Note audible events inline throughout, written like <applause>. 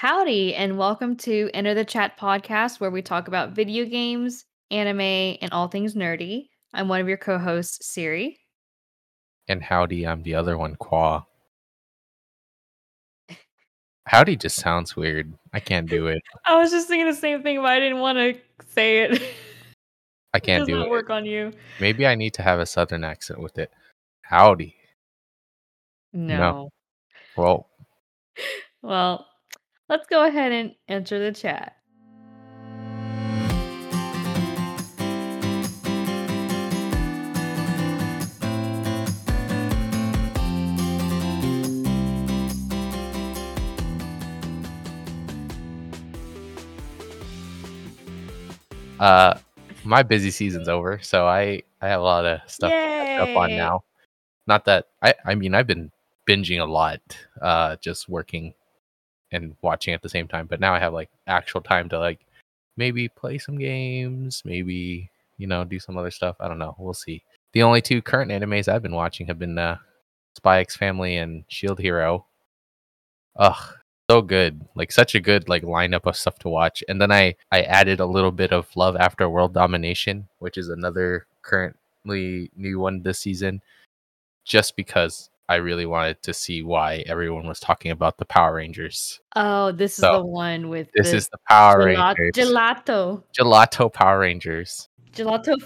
Howdy, and welcome to Enter the Chat podcast, where we talk about video games, anime, and all things nerdy. I'm one of your co hosts, Siri. And howdy, I'm the other one, Qua. Howdy just sounds weird. I can't do it. <laughs> I was just thinking the same thing, but I didn't want to say it. <laughs> I can't does do it. work on you. Maybe I need to have a southern accent with it. Howdy. No. Well, <laughs> Well, let's go ahead and enter the chat. uh my busy season's over, so I I have a lot of stuff up on now. Not that I I mean I've been binging a lot, uh just working and watching at the same time, but now I have like actual time to like maybe play some games, maybe you know, do some other stuff. I don't know. We'll see. The only two current animes I've been watching have been uh Spy X Family and Shield Hero. Ugh, so good. Like such a good like lineup of stuff to watch. And then I I added a little bit of Love After World Domination, which is another currently new one this season, just because I really wanted to see why everyone was talking about the Power Rangers. Oh, this is the one with This is the Power gelat- Rangers. gelato. Gelato Power Rangers. Gelato.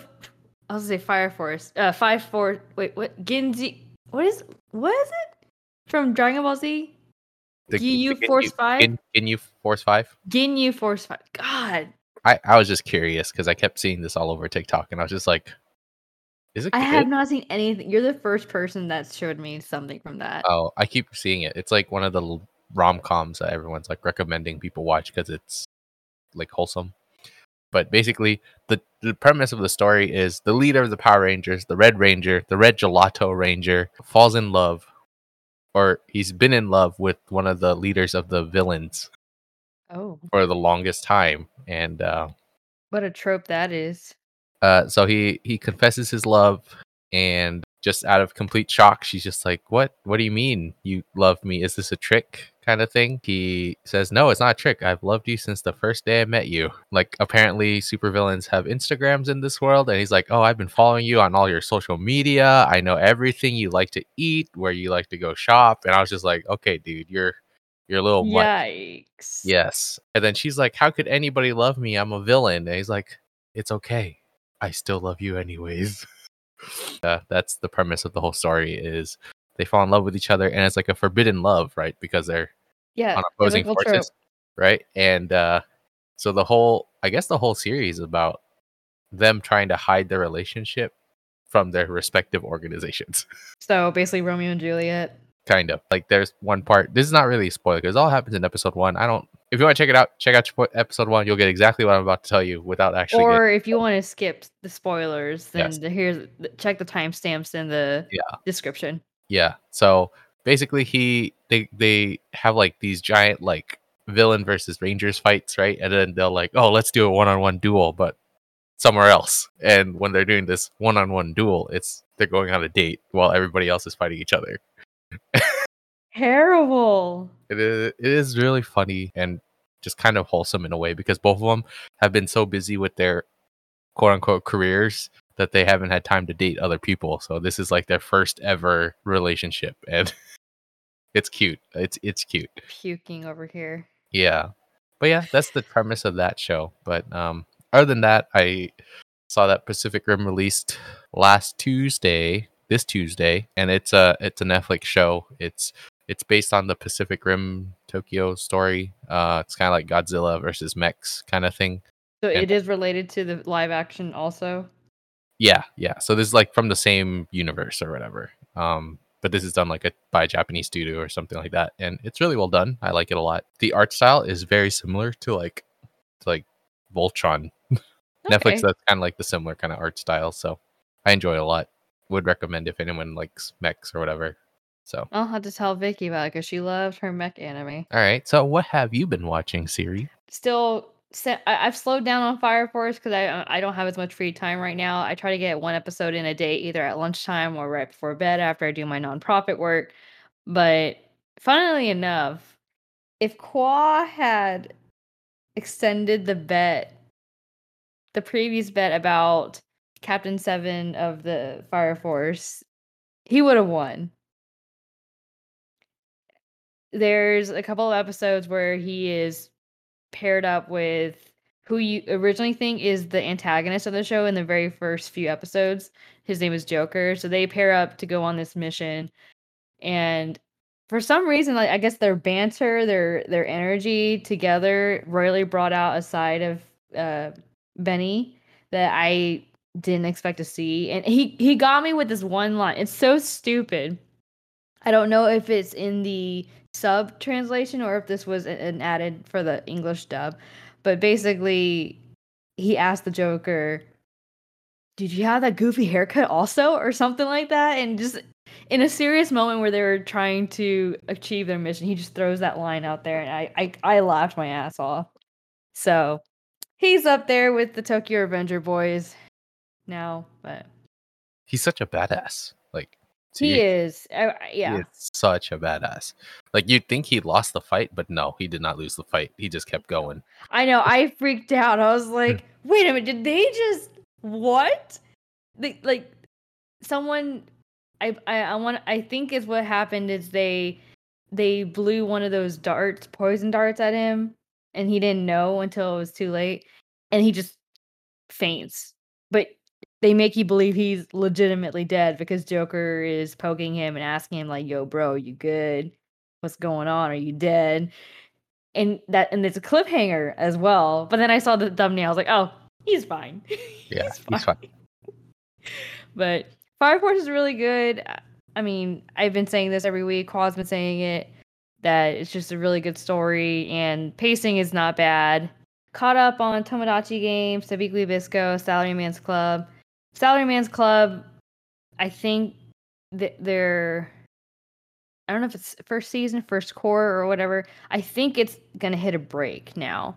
I was gonna say Fire Force. Uh, Five Four. Wait, what? Genji. What is? What is it? From Dragon Ball Z. The, Ginyu the Force Ginyu- Five? Gin- Ginyu Force Five. Ginyu Force Five. God, I, I was just curious because I kept seeing this all over TikTok and I was just like, is it I good? have not seen anything. You're the first person that showed me something from that. Oh, I keep seeing it. It's like one of the rom coms that everyone's like recommending people watch because it's like wholesome. But basically, the, the premise of the story is the leader of the Power Rangers, the Red Ranger, the Red Gelato Ranger, falls in love, or he's been in love with one of the leaders of the villains Oh, for the longest time. And uh, what a trope that is. Uh, so he he confesses his love, and just out of complete shock, she's just like, "What? What do you mean you love me? Is this a trick?" Kind of thing. He says, "No, it's not a trick. I've loved you since the first day I met you." Like apparently, supervillains have Instagrams in this world, and he's like, "Oh, I've been following you on all your social media. I know everything you like to eat, where you like to go shop." And I was just like, "Okay, dude, you're you're a little much." Yikes. Yes. And then she's like, How could anybody love me? I'm a villain. And he's like, It's okay. I still love you anyways. <laughs> uh, that's the premise of the whole story is they fall in love with each other and it's like a forbidden love, right? Because they're Yeah. on opposing typical forces. Right. And uh so the whole I guess the whole series is about them trying to hide their relationship from their respective organizations. <laughs> So basically, Romeo and Juliet. Kind of. Like there's one part this is not really a spoiler because it all happens in episode one. I don't if you want to check it out check out episode one you'll get exactly what i'm about to tell you without actually getting- Or if you want to skip the spoilers, then Yes. the- here's check the timestamps in the Yeah. description. yeah. So basically he they they have like these giant like villain versus rangers fights right? And then they'll like oh let's do a one-on-one duel but somewhere else. And when they're doing this one-on-one duel it's they're going on a date while everybody else is fighting each other Terrible. it is, it is really funny and just kind of wholesome in a way because both of them have been so busy with their quote unquote careers that they haven't had time to date other people. So this is like their first ever relationship and <laughs> it's cute. It's it's cute. Puking over here. Yeah. But yeah, that's the premise of that show. But um other than that, I saw that Pacific Rim released last Tuesday, this Tuesday, and it's a it's a Netflix show. It's it's based on the Pacific Rim Tokyo story. Uh it's kind of like Godzilla versus mechs kind of thing. So And- it is related to the live action also. Yeah, yeah. So this is like from the same universe or whatever. Um, but this is done like a by a Japanese studio or something like that, and it's really well done. I like it a lot. The art style is very similar to like to like Voltron. <laughs> Netflix that's kind of like the similar kind of art style, so I enjoy it a lot. Would recommend if anyone likes mechs or whatever. So, I'll have to tell Vicky about it because she loved her mech anime. all right. So, what have you been watching, Siri? Still, I- I've slowed down on Fire Force because I I don't have as much free time right now. I try to get one episode in a day, either at lunchtime or right before bed after I do my nonprofit work. But funnily enough, if Qua had extended the bet, the previous bet about Captain Seven of the Fire Force, he would have won. There's a couple of episodes where he is paired up with who you originally think is the antagonist of the show in the very first few episodes. His name is Joker. So they pair up to go on this mission. And for some reason, like I guess their banter, their their energy together really brought out a side of uh Benny that I didn't expect to see. And he he got me with this one line. It's so stupid. I don't know if it's in the sub translation or if this was an added for the English dub. But basically, he asked the Joker, "Did you have that goofy haircut also, or something like that?" And just in a serious moment where they were trying to achieve their mission, he just throws that line out there, and I I, I laughed my ass off. So he's up there with the Tokyo Revenger boys now, but He's such a badass. Like he he, is. Uh, he yeah. is such a badass. Like you'd think he lost the fight, but no, he did not lose the fight. He just kept going. I know. I freaked out. I was like, <laughs> wait a minute, did they just what? They, like someone I I, I want I think is what happened is they they blew one of those darts, poison darts at him, and he didn't know until it was too late. And he just faints. But they make you believe he's legitimately dead because Joker is poking him and asking him, like, yo, bro, you good? What's going on? Are you dead? and that and it's a cliffhanger as well. But then I saw the thumbnail, I was like, oh, he's fine. <laughs> Yeah, he's fine. <laughs> But Fire Force is really good. I- mean, I've been saying this every week. Quad's been saying it that it's just a really good story and pacing is not bad. Caught up on Tomodachi Games, Sabikui Bisco, Salaryman's Club. Salaryman's Club, I think that they're I don't know if it's first season, first core, or whatever. I think it's gonna hit a break now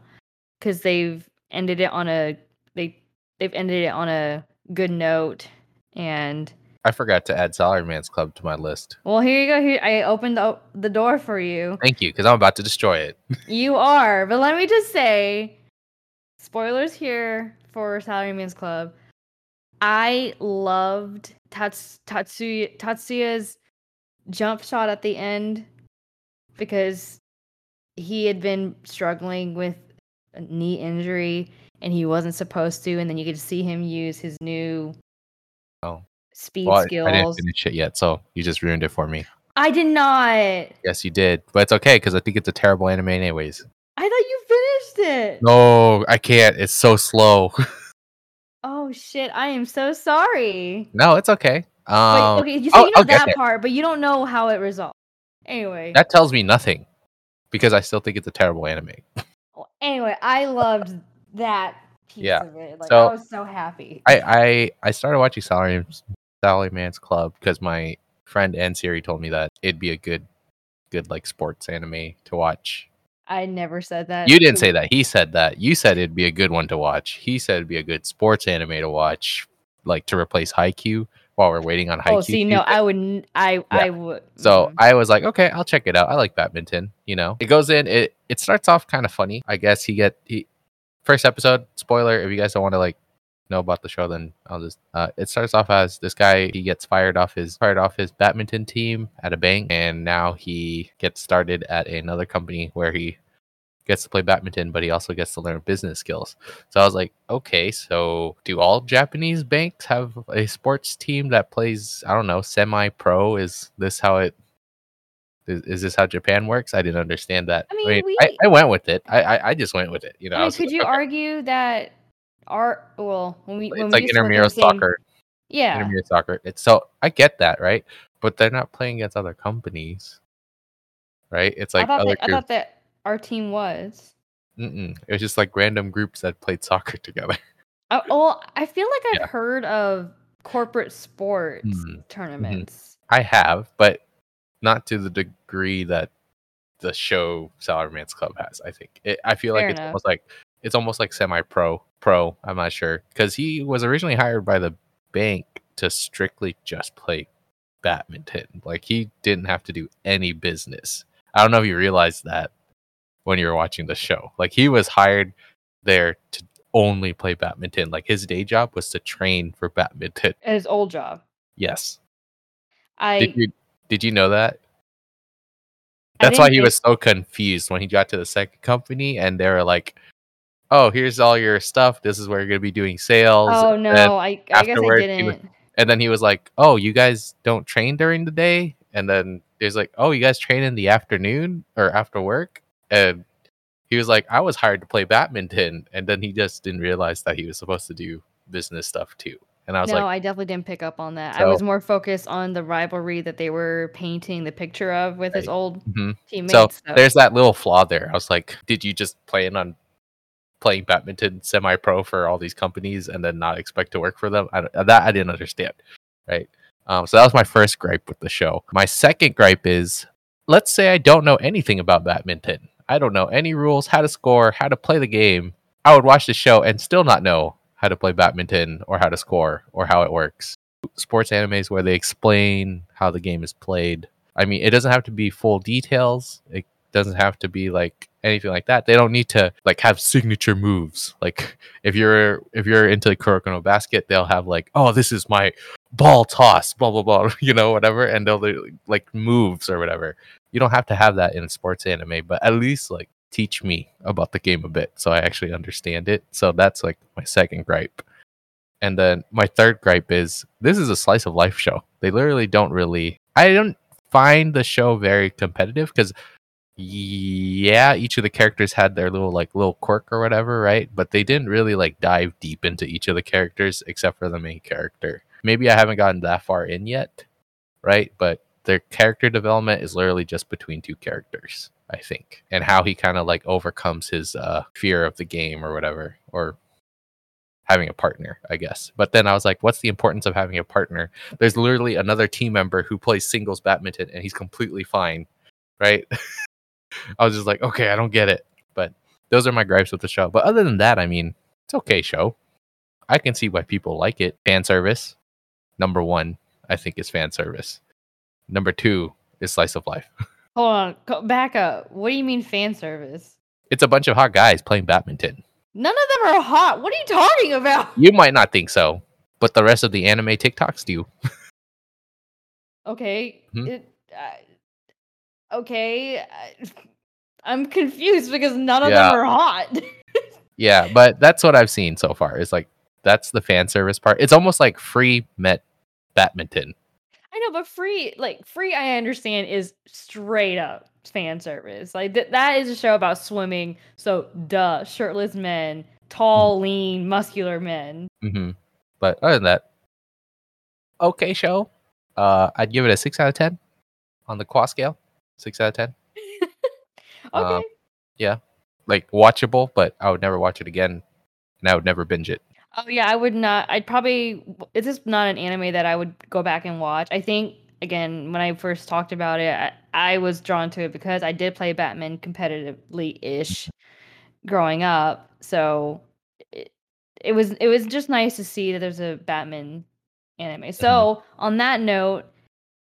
because they've ended it on a they they've ended it on a good note. And I forgot to add Salaryman's Club to my list. well, here you go. Here I opened the the door for you. Thank you, because I'm about to destroy it. <laughs> You are, but let me just say, spoilers here for Salaryman's Club. I loved Tats Tatsuya Tatsuya's jump shot at the end because he had been struggling with a knee injury and he wasn't supposed to, and then you could see him use his new Oh. speed Well, I- I skills. didn't finish it yet, so you just ruined it for me. I did not. Yes, you did, but it's okay because I think it's a terrible anime, anyways. I thought you finished it. No, I can't. It's so slow. <laughs> Oh shit! I am so sorry. no, it's okay. Um, okay, you, so you know that part, but you don't know how it resolved. Anyway, that tells me nothing because I still think it's a terrible anime. Well, anyway, I loved that piece Yeah, of it. Like so- I was so happy. I I, I started watching Salary Salaryman's Club because my friend and Siri told me that it'd be a good good like sports anime to watch. I never said that. You didn't say that. He said that. You said it'd be a good one to watch. He said it'd be a good sports anime to watch, like to replace Haikyuu while we're waiting on Haikyuu. Oh, see, no, I wouldn't. I I would. So mm. I was like, okay, I'll check it out. I like badminton. You know, it goes in. It it starts off kind of funny. I guess he get he first episode spoiler. If you guys don't want to like know about the show, then I'll just. Uh, it starts off as this guy he gets fired off his fired off his badminton team at a bank, and now he gets started at another company where he gets to play badminton, but he also gets to learn business skills. So I was like, okay, so do all Japanese banks have a sports team that plays, I don't know, semi pro? Is this how it is, is this how Japan works? I didn't understand that. I mean, we- I, I went with it. I, I I just went with it. You know, I I mean, could like, you okay, argue that our well when we when it's we like used to work in intramural same- soccer. Yeah, Intramural soccer. It's so I get that, right? But they're not playing against other companies, right? It's like I thought other that, I thought that our team was. Mm-mm. It was just like random groups that played soccer <laughs> together. Uh, well, I feel like I've Yeah. heard of corporate sports Mhm. tournaments. I have, but not to the degree that the show Salaryman's Club has. I think it, I feel Fair like it's almost like it's almost like semi-pro. Pro, I'm not sure because he was originally hired by the bank to strictly just play badminton. Like he didn't have to do any business. I don't know if you realized that. when you were watching the show. Like he was hired there to only play badminton. Like his day job was to train for badminton. His old job. Yes. I Did you did you know that? That's why he was so confused when he got to the second company and they were like, "Oh, here's all your stuff. This is where you're going to be doing sales." Oh no, I I guess I he was- didn't. and then he was like, "Oh, you guys don't train during the day?" And then there's like, "Oh, you guys train in the afternoon or after work?" And he was like, "I was hired to play badminton," and then he just didn't realize that he was supposed to do business stuff too. And I was no, like, No, I definitely didn't pick up on that. I was more focused on the rivalry that they were painting the picture of with his Right. old Mhm. teammates. So so- there's that little flaw there. I was like, did you just plan on playing badminton semi-pro for all these companies and then not expect to work for them. I that I didn't understand. Right. Um, so that was my first gripe with the show. My second gripe is, let's say I don't know anything about badminton. I don't know any rules, how to score, how to play the game. I would watch the show and still not know how to play badminton or how to score or how it works. Sports animes where they explain how the game is played. I mean, it doesn't have to be full details. It doesn't have to be like anything like that. They don't need to like have signature moves. Like if you're if you're into the Kuroko basket, they'll have like, oh, this is my ball toss, blah blah blah, <laughs> you know, whatever, and they'll like moves or whatever. You don't have to have that in sports anime, but at least like teach me about the game a bit so I actually understand it. So that's like my second gripe. And then my third gripe is this is a slice of life show. They literally don't really I don't find the show very competitive because yeah, each of the characters had their little like little quirk or whatever, right? But they didn't really like dive deep into each of the characters except for the main character. Maybe I haven't gotten that far in yet, right? But their character development is literally just between two characters, I think, and how he kind of like overcomes his uh, fear of the game or whatever, or having a partner, I guess. But then I was like, what's the importance of having a partner? There's literally another team member who plays singles badminton and he's completely fine, right? <laughs> I was just like, okay, I don't get it. But those are my gripes with the show. But other than that, I mean, it's okay show. I can see why people like it. Fan service, number one, I think is fan service. Number two is slice of life. <laughs> Hold on, go, back up. What do you mean fan service? It's a bunch of hot guys playing badminton. None of them are hot. What are you talking about? <laughs> You might not think so, but the rest of the anime TikToks do. <laughs> Okay. Mhm. It, uh, okay. I'm confused because none of Yeah. them are hot. <laughs> Yeah, but that's what I've seen so far. Is like that's the fan service part. It's almost like free met badminton. I know, but free, like free, I understand is straight up fan service. Like th- that is a show about swimming. So, duh, shirtless men, tall, lean, muscular men. hmm But other than that, okay show. Uh, I'd give it a six out of ten on the Qua scale. Six out of ten. Okay. Um, Yeah, like watchable, but I would never watch it again, and I would never binge it. Oh yeah, I would not. I'd probably. It's just not an anime that I would go back and watch. I think again when I first talked about it, I, I was drawn to it because I did play badminton competitively ish growing up. So it, it was it was just nice to see that there's a badminton anime. So on that note,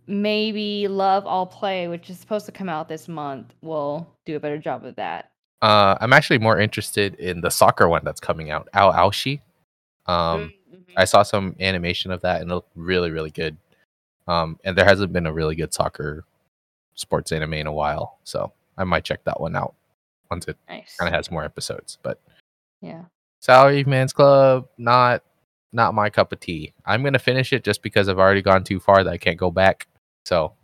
maybe Love All Play, which is supposed to come out this month, will do a better job of that. Uh, I'm actually more interested in the soccer one that's coming out, Ao Aoshi. Um, Mhm. I saw some animation of that and it looked really, really good. Um, and there hasn't been a really good soccer sports anime in a while, so I might check that one out once it nice. kind of has more episodes. But Yeah. Salaryman's Club, not not my cup of tea. I'm gonna finish it just because I've already gone too far that I can't go back. So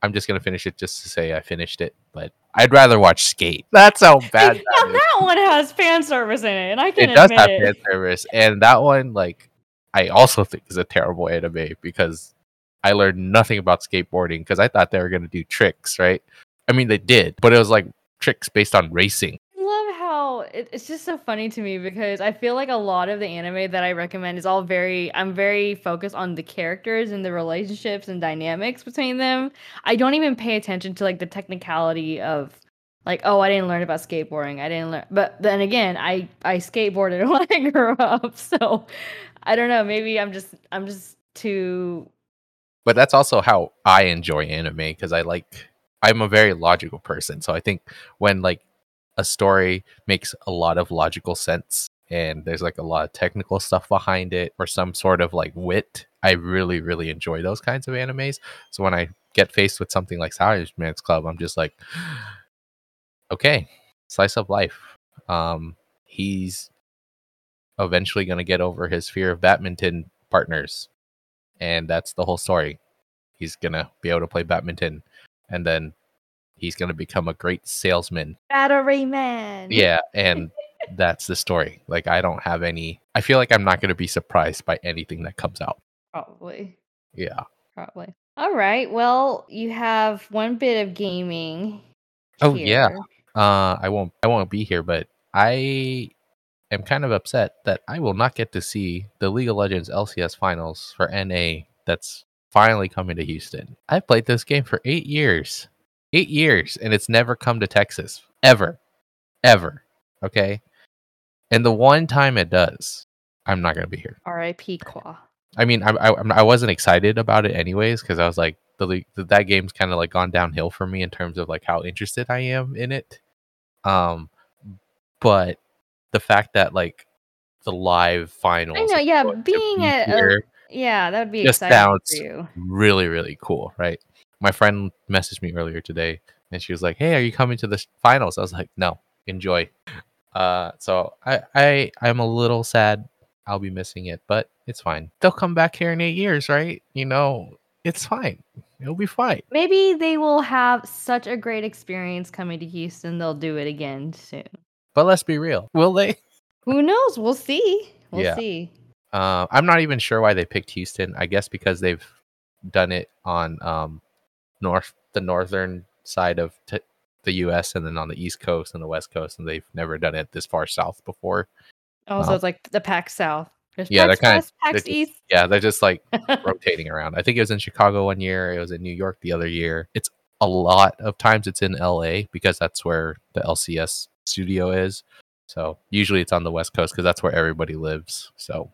I'm just gonna finish it just to say I finished it. But I'd rather watch Skate. That's how bad now that is. that one has fan service in it, and I can It does admit have it. fan service, and that one, like, I also <laughs> think is a terrible anime because I learned nothing about skateboarding because I thought they were gonna do tricks, right? I mean, they did, but it was like tricks based on racing. It, it's just so funny to me because I feel like a lot of the anime that I recommend is all very I'm very focused on the characters and the relationships and dynamics between them. I don't even pay attention to like the technicality of like oh I didn't learn about skateboarding. I didn't learn but then again I I skateboarded <laughs> when I grew up. <laughs> So I don't know, maybe I'm just I'm just too but that's also how I enjoy anime because I like I'm a very logical person. So I think when like a story makes a lot of logical sense and there's like a lot of technical stuff behind it or some sort of like wit. I really, really enjoy those kinds of animes. So when I get faced with something like Salaryman's Club, I'm just like, <gasps> okay, slice of life. Um, he's eventually going to get over his fear of badminton partners, and that's the whole story. He's going to be able to play badminton, and then he's going to become a great salesman. Battery man. Yeah, and <laughs> that's the story. Like I don't have any. I feel like I'm not going to be surprised by anything that comes out. Probably. Yeah. Probably. All right. Well, you have one bit of gaming. Oh yeah. Uh, I won't. I won't be here, but I am kind of upset that I will not get to see the League of Legends LCS finals for NA. That's finally coming to Houston. I've played this game for eight years, eight years, and it's never come to Texas ever, ever. Okay, and the one time it does, I'm not gonna be here. R.I.P. Qua. I mean, I I, I'm- wasn't excited about it anyways because I was like the league, that game's kind of like gone downhill for me in terms of like how interested I am in it. Um, but the fact that like the live finals, I know. Yeah, being be at a, yeah, that would be just exciting sounds really really cool, right? My friend messaged me earlier today and she was like, "Hey, are you coming to the finals?" I was like, "No, enjoy." Uh, so I I I'm a little sad. I'll be missing it, but it's fine. They'll come back here in eight years, right? You know, it's fine. It'll be fine. Maybe they will have such a great experience coming to Houston. They'll do it again soon. But let's be real. Will they? Who knows? We'll see. We'll Yeah. see. Uh, I'm not even sure why they picked Houston. I guess because they've done it on um, north, the northern side of t- the U.S. and then on the East Coast and the West Coast, and they've never done it this far south before. Oh, also, Wow. Um, it's like the PAX South. There's Yeah, they're PAX kinda- West, PAX they're East. Yeah, they're just like <laughs> rotating around. I think it was in Chicago one year. It was in New York the other year. It's a lot of times it's in L.A. because that's where the LCS studio is. So usually it's on the West Coast because that's where everybody lives. So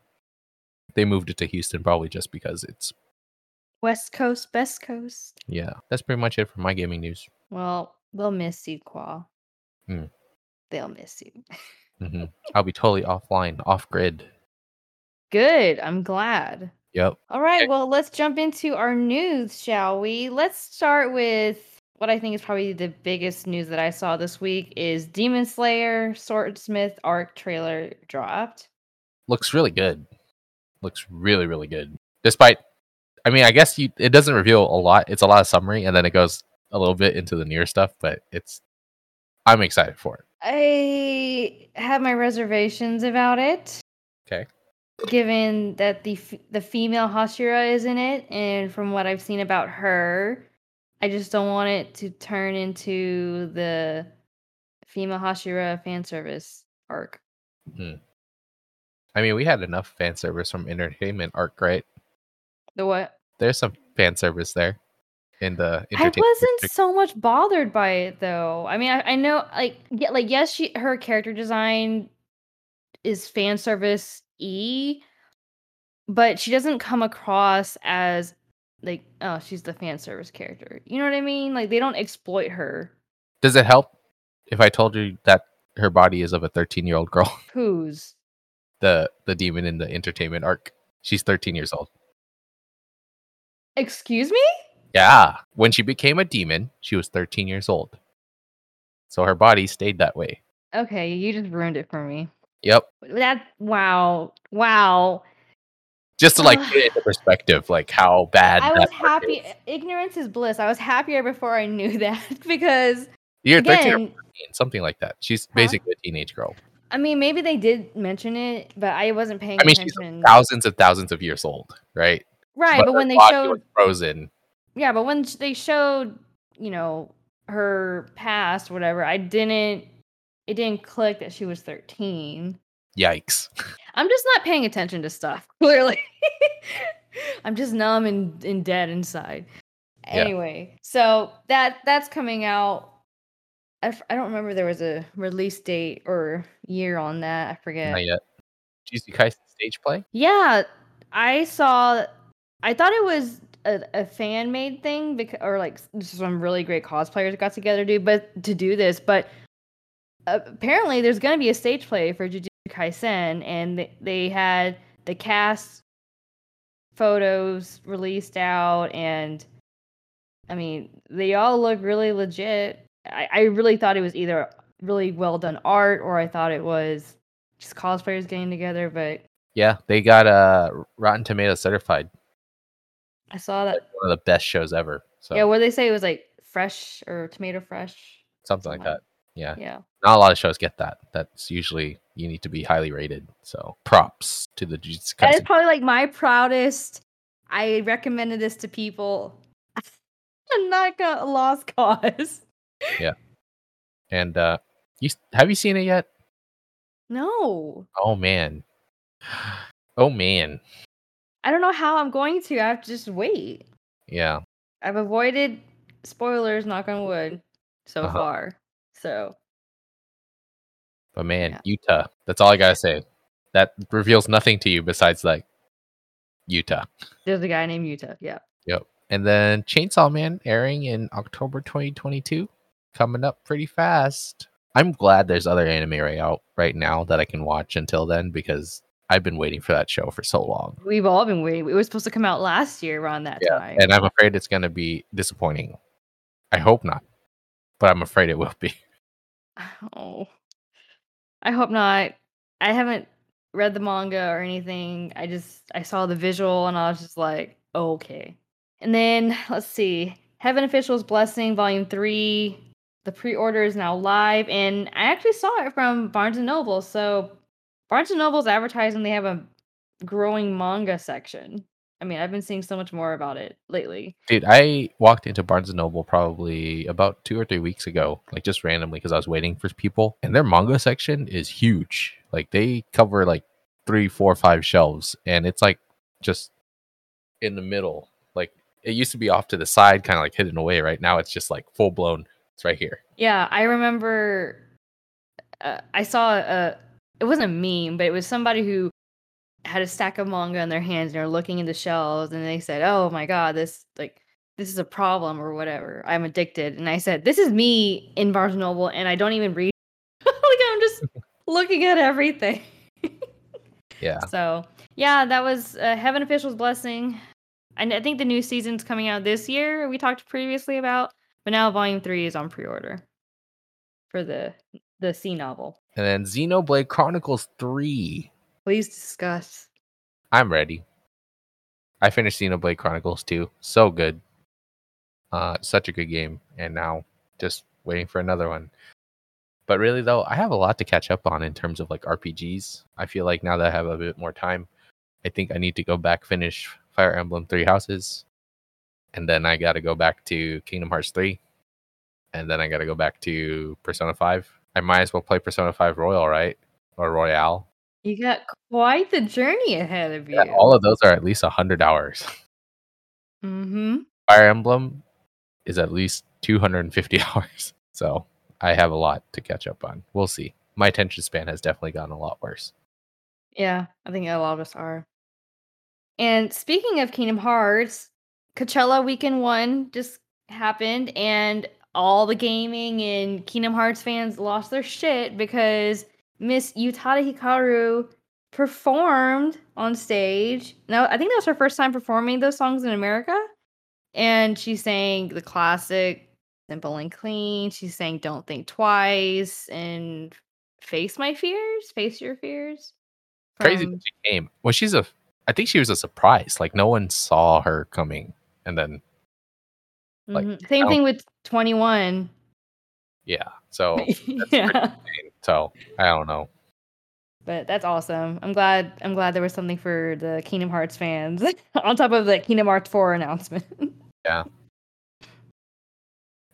they moved it to Houston probably just because it's West Coast, Best Coast. yeah. That's pretty much it for my gaming news. Well, they'll miss you, Qua. Hmm. They'll miss you. hmm I'll be totally offline, off grid. Good. I'm glad. Yep. All right. Okay. Well, let's jump into our news, shall we? Let's start with what I think is probably the biggest news that I saw this week is Demon Slayer Swordsmith Arc trailer dropped. Looks really good. Looks really really good. Despite, I mean, I guess you it doesn't reveal a lot. It's a lot of summary, and then it goes a little bit into the near stuff. But it's, I'm excited for it. I have my reservations about it. Okay. Given that the f- the female Hashira is in it, and from what I've seen about her, I just don't want it to turn into the female Hashira fan service arc. Hmm. I mean, we had enough fan service from Entertainment Arc, right? The what? There's some fan service there in the I wasn't district. so much bothered by it though. I mean, I, I know like yeah, like yes, she her character design is fan service e, but she doesn't come across as like oh she's the fan service character. You know what I mean? Like they don't exploit her. Does it help if I told you that her body is of a 13 year old girl? <laughs> Who's the the demon in the entertainment arc. She's 13 years old. Excuse me? Yeah. When she became a demon, she was 13 years old. So her body stayed that way. Okay, you just ruined it for me. Yep. That wow wow. Just to like <sighs> put it into perspective, like how bad I was happy. is. Ignorance is bliss. I was happier before I knew <laughs> that because You're 13 or 14, something like that. She's Huh? basically a teenage girl. I mean, maybe they did mention it, but I wasn't paying I mean, she's attention. thousands and thousands of years old, right? Right, but, her when they showed, frozen, yeah, but when they showed, you know, her past, whatever, I didn't. It didn't click that she was thirteen. yikes. <laughs> I'm just not paying attention to stuff. <laughs> Clearly, I'm just numb and, and dead inside. Yeah. Anyway, so that that's coming out. I, f- I don't remember there was a release date or year on that. I forget. Not yet. Jujutsu Kaisen stage play? Yeah, I saw. I thought it was a, a fan made thing because, or like some really great cosplayers got together to do, but to do this, but apparently there's going to be a stage play for Jujutsu Kaisen, and they, they had the cast photos released out, and I mean, they all look really legit. I, I really thought it was either really well done art or I thought it was just cosplayers getting together, but Yeah, they got uh Rotten Tomato certified. I saw that. One of the best shows ever. So Yeah, what they say it was like fresh or tomato fresh. something like that. Yeah. Yeah. Not a lot of shows get that. That's usually you need to be highly rated. So props to the Jujutsu That is probably like my proudest. I recommended this to people. I'm not gonna lost cause. <laughs> Yeah. And uh you have you seen it yet? No. Oh man. <sighs> Oh man. I don't know how I'm going to. I have to just wait. Yeah. I've avoided spoilers, knock on wood, so Uh-huh. far. So But man, Yeah. Yuta. That's all I gotta say. That reveals nothing to you besides like Yuta. there's a guy named Yuta. Yeah. Yep. And then Chainsaw Man airing in October 2022, coming up pretty fast. I'm glad there's other anime right out right now that I can watch until then because I've been waiting for that show for so long. We've all been waiting. It was supposed to come out last year around that time. And I'm afraid it's going to be disappointing. I hope not, but I'm afraid it will be. <laughs> Oh. I hope not. I haven't read the manga or anything. I just I saw the visual and I was just like, okay. And then let's see. Heaven Official's Blessing Volume 3. The pre-order is now live and I actually saw it from Barnes and Noble. So Barnes and Noble's advertising they have a growing manga section. I mean, I've been seeing so much more about it lately. Dude, I walked into Barnes and Noble probably about two or three weeks ago, like just randomly because I was waiting for people, and their manga section is huge. Like they cover like three, four, five shelves, and it's like just in the middle. Like it used to be off to the side, kind of like hidden away. Right now, it's just like full blown. It's right here. Yeah, I remember uh, I saw a it wasn't a meme, but it was somebody who had a stack of manga in their hands and they're looking in the shelves and they said, "Oh my god, this like this is a problem or whatever. I'm addicted." And I said, "This is me in Barnes and Noble and I don't even read. <laughs> like I'm just <laughs> looking at everything." Yeah. <laughs> So, yeah, that was uh, Heaven Official's Blessing. And I think the new season's coming out this year. We talked previously about, but now Volume Three is on pre-order for the the C novel. And then Xenoblade Chronicles Three. Please discuss. I'm ready. I finished Xenoblade Chronicles 2. So good. Uh such a good game. And now just waiting for another one. But really though, I have a lot to catch up on in terms of like RPGs. I feel like now that I have a bit more time, I think I need to go back finish Fire Emblem Three Houses. And then I gotta go back to Kingdom Hearts 3. And then I gotta go back to Persona 5. I might as well play Persona 5 Royal, right? Or Royale. You got quite the journey ahead of you. Yeah, all of those are at least 100 hours. <laughs> mm-hmm. Fire Emblem is at least 250 <laughs> hours. So I have a lot to catch up on. We'll see. My attention span has definitely gotten a lot worse. Yeah, I think a lot of us are. And speaking of Kingdom Hearts, Coachella Weekend One just happened, and all the gaming and Kingdom Hearts fans lost their shit because Miss Utada Hikaru performed on stage. Now, I think that was her first time performing those songs in America, and she sang the classic "Simple and Clean." She sang "Don't Think Twice" and "Face My Fears," "Face Your Fears." Crazy from- that she came. Well, she's a. I think she was a surprise. Like no one saw her coming, and then like, Mhm. Same thing with 21. yeah. So <laughs> yeah. so I don't know. But that's awesome. I'm glad I'm glad there was something for the Kingdom Hearts fans <laughs> on top of the Kingdom Hearts 4 announcement. <laughs> Yeah.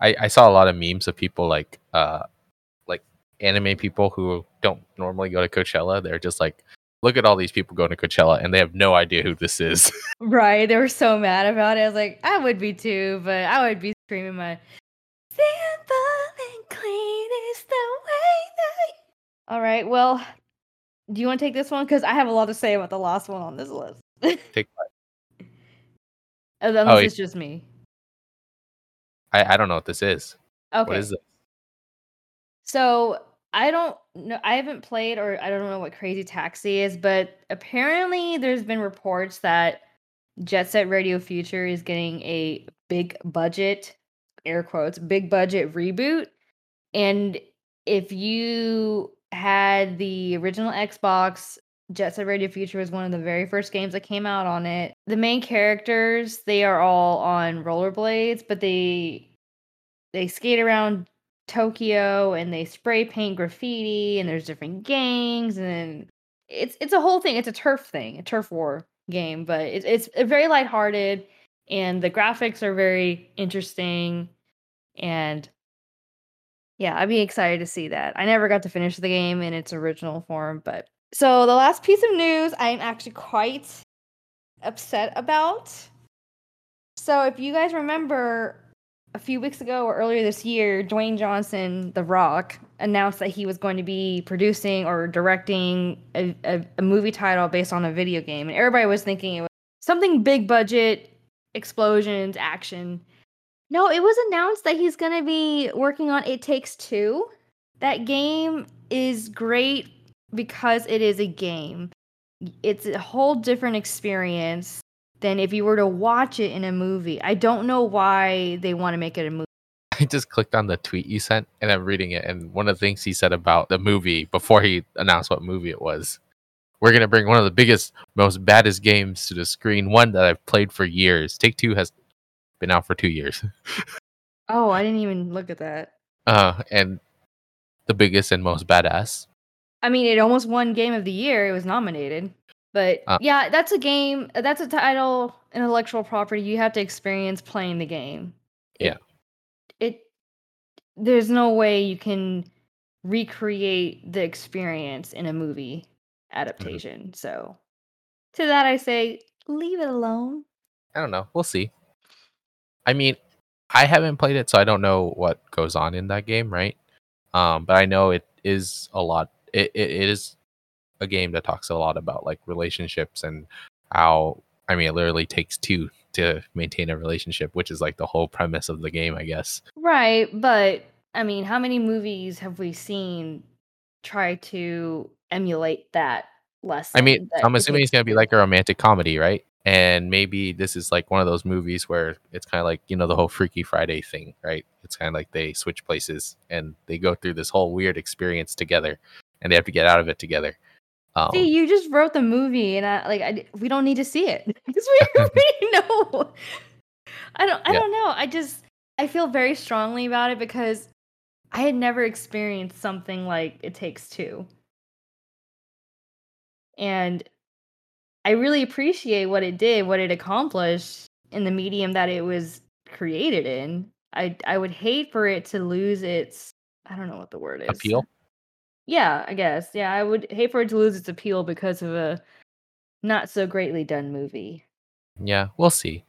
I I saw a lot of memes of people like uh like anime people who don't normally go to Coachella. They're just like. Look at all these people going to Coachella, and they have no idea who this is. <laughs> right. They were so mad about it. I was like, I would be too, but I would be screaming my simple and clean is the way that All right. Well, do you want to take this one? Because I have a lot to say about the last one on this list. <laughs> Take what? Unless Oh, oh it's just me. I I don't know what this is. Okay. What is it? So I don't know. I haven't played, or I don't know what Crazy Taxi is, but apparently there's been reports that Jet Set Radio Future is getting a big budget, air quotes, big budget reboot. And if you had the original Xbox, Jet Set Radio Future was one of the very first games that came out on it. The main characters, they are all on rollerblades, but they they skate around Tokyo and they spray paint graffiti and there's different gangs and it's it's a whole thing. It's a turf thing, a turf war game, but it's it's uh, very lighthearted and the graphics are very interesting and yeah, I'd be excited to see that. I never got to finish the game in its original form, but so the last piece of news I'm actually quite upset about. So if you guys remember a few weeks ago or earlier this year, Dwayne Johnson, The Rock, announced that he was going to be producing or directing a, a, a, movie title based on a video game. And everybody was thinking it was something big budget, explosions, action. No, it was announced that he's going to be working on It Takes Two. That game is great because it is a game. It's a whole different experience than if you were to watch it in a movie. I don't know why they want to make it a movie. <laughs> I just clicked on the tweet you sent and I'm reading it. And one of the things he said about the movie before he announced what movie it was we're going to bring one of the biggest, most baddest games to the screen, one that I've played for years. Take Two has been out for two years. <laughs> oh, I didn't even look at that. Uh, and the biggest and most badass. I mean, it almost won Game of the Year. It was nominated. But uh, yeah, that's a game. That's a title, intellectual property. You have to experience playing the game. Yeah. It, it there's no way you can recreate the experience in a movie mm-hmm. adaptation. Mm-hmm. So to that I say leave it alone. I don't know. We'll see. I mean, I haven't played it so I don't know what goes on in that game, right? Um, but I know it is a lot it, it, it is a game that talks a lot about like relationships and how I mean it literally takes two to maintain a relationship, which is like the whole premise of the game, I guess. Right, but I mean, how many movies have we seen try to emulate that lesson? I mean, I'm assuming it's gonna be like a romantic comedy, right? And maybe this is like one of those movies where it's kind of like you know the whole Freaky Friday thing, right? It's kind of like they switch places and they go through this whole weird experience together, and they have to get out of it together. Um, see, you just wrote the movie, and I like I, we don't need to see it <laughs> because we <laughs> already know. I don't. I yeah. don't know. I just I feel very strongly about it because I had never experienced something like It Takes Two, and I really appreciate what it did, what it accomplished in the medium that it was created in. I I would hate for it to lose its I don't know what the word is appeal. Yeah, I guess. Yeah, I would hate for it to lose its appeal because of a not so greatly done movie. Yeah, we'll see.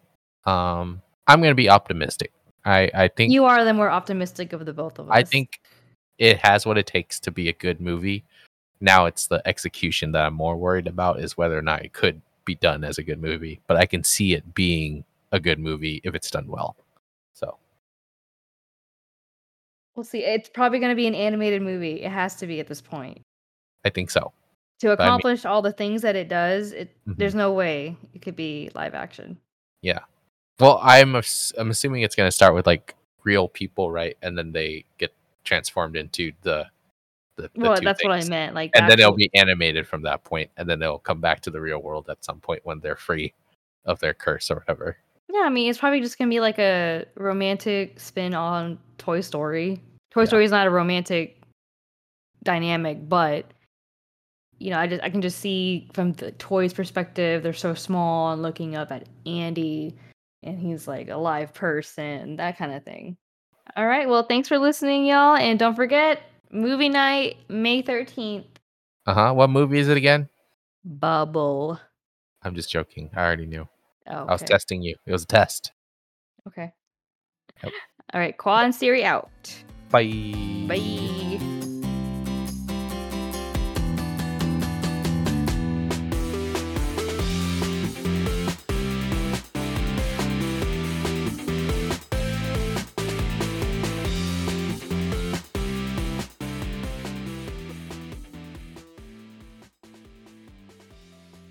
Um, I'm gonna be optimistic. I I think you are the more optimistic of the both of us. I think it has what it takes to be a good movie. Now it's the execution that I'm more worried about is whether or not it could be done as a good movie. But I can see it being a good movie if it's done well. So We'll see. It's probably going to be an animated movie. It has to be at this point. I think so. To accomplish I mean, all the things that it does, it mm-hmm. there's no way it could be live action. Yeah. Well, I'm I'm assuming it's going to start with like real people, right? And then they get transformed into the the, the well, that's things. what I meant. Like, and then it'll be animated from that point, and then they'll come back to the real world at some point when they're free of their curse or whatever. Yeah, I mean, it's probably just gonna be like a romantic spin on Toy Story. Toy yeah. Story is not a romantic dynamic, but you know, I just I can just see from the toys' perspective, they're so small and looking up at Andy, and he's like a live person, that kind of thing. All right, well, thanks for listening, y'all, and don't forget movie night May thirteenth. Uh huh. What movie is it again? Bubble. I'm just joking. I already knew. Oh, okay. I was testing you. It was a test. Okay. Yep. All right. Quad and Siri out. Bye. Bye.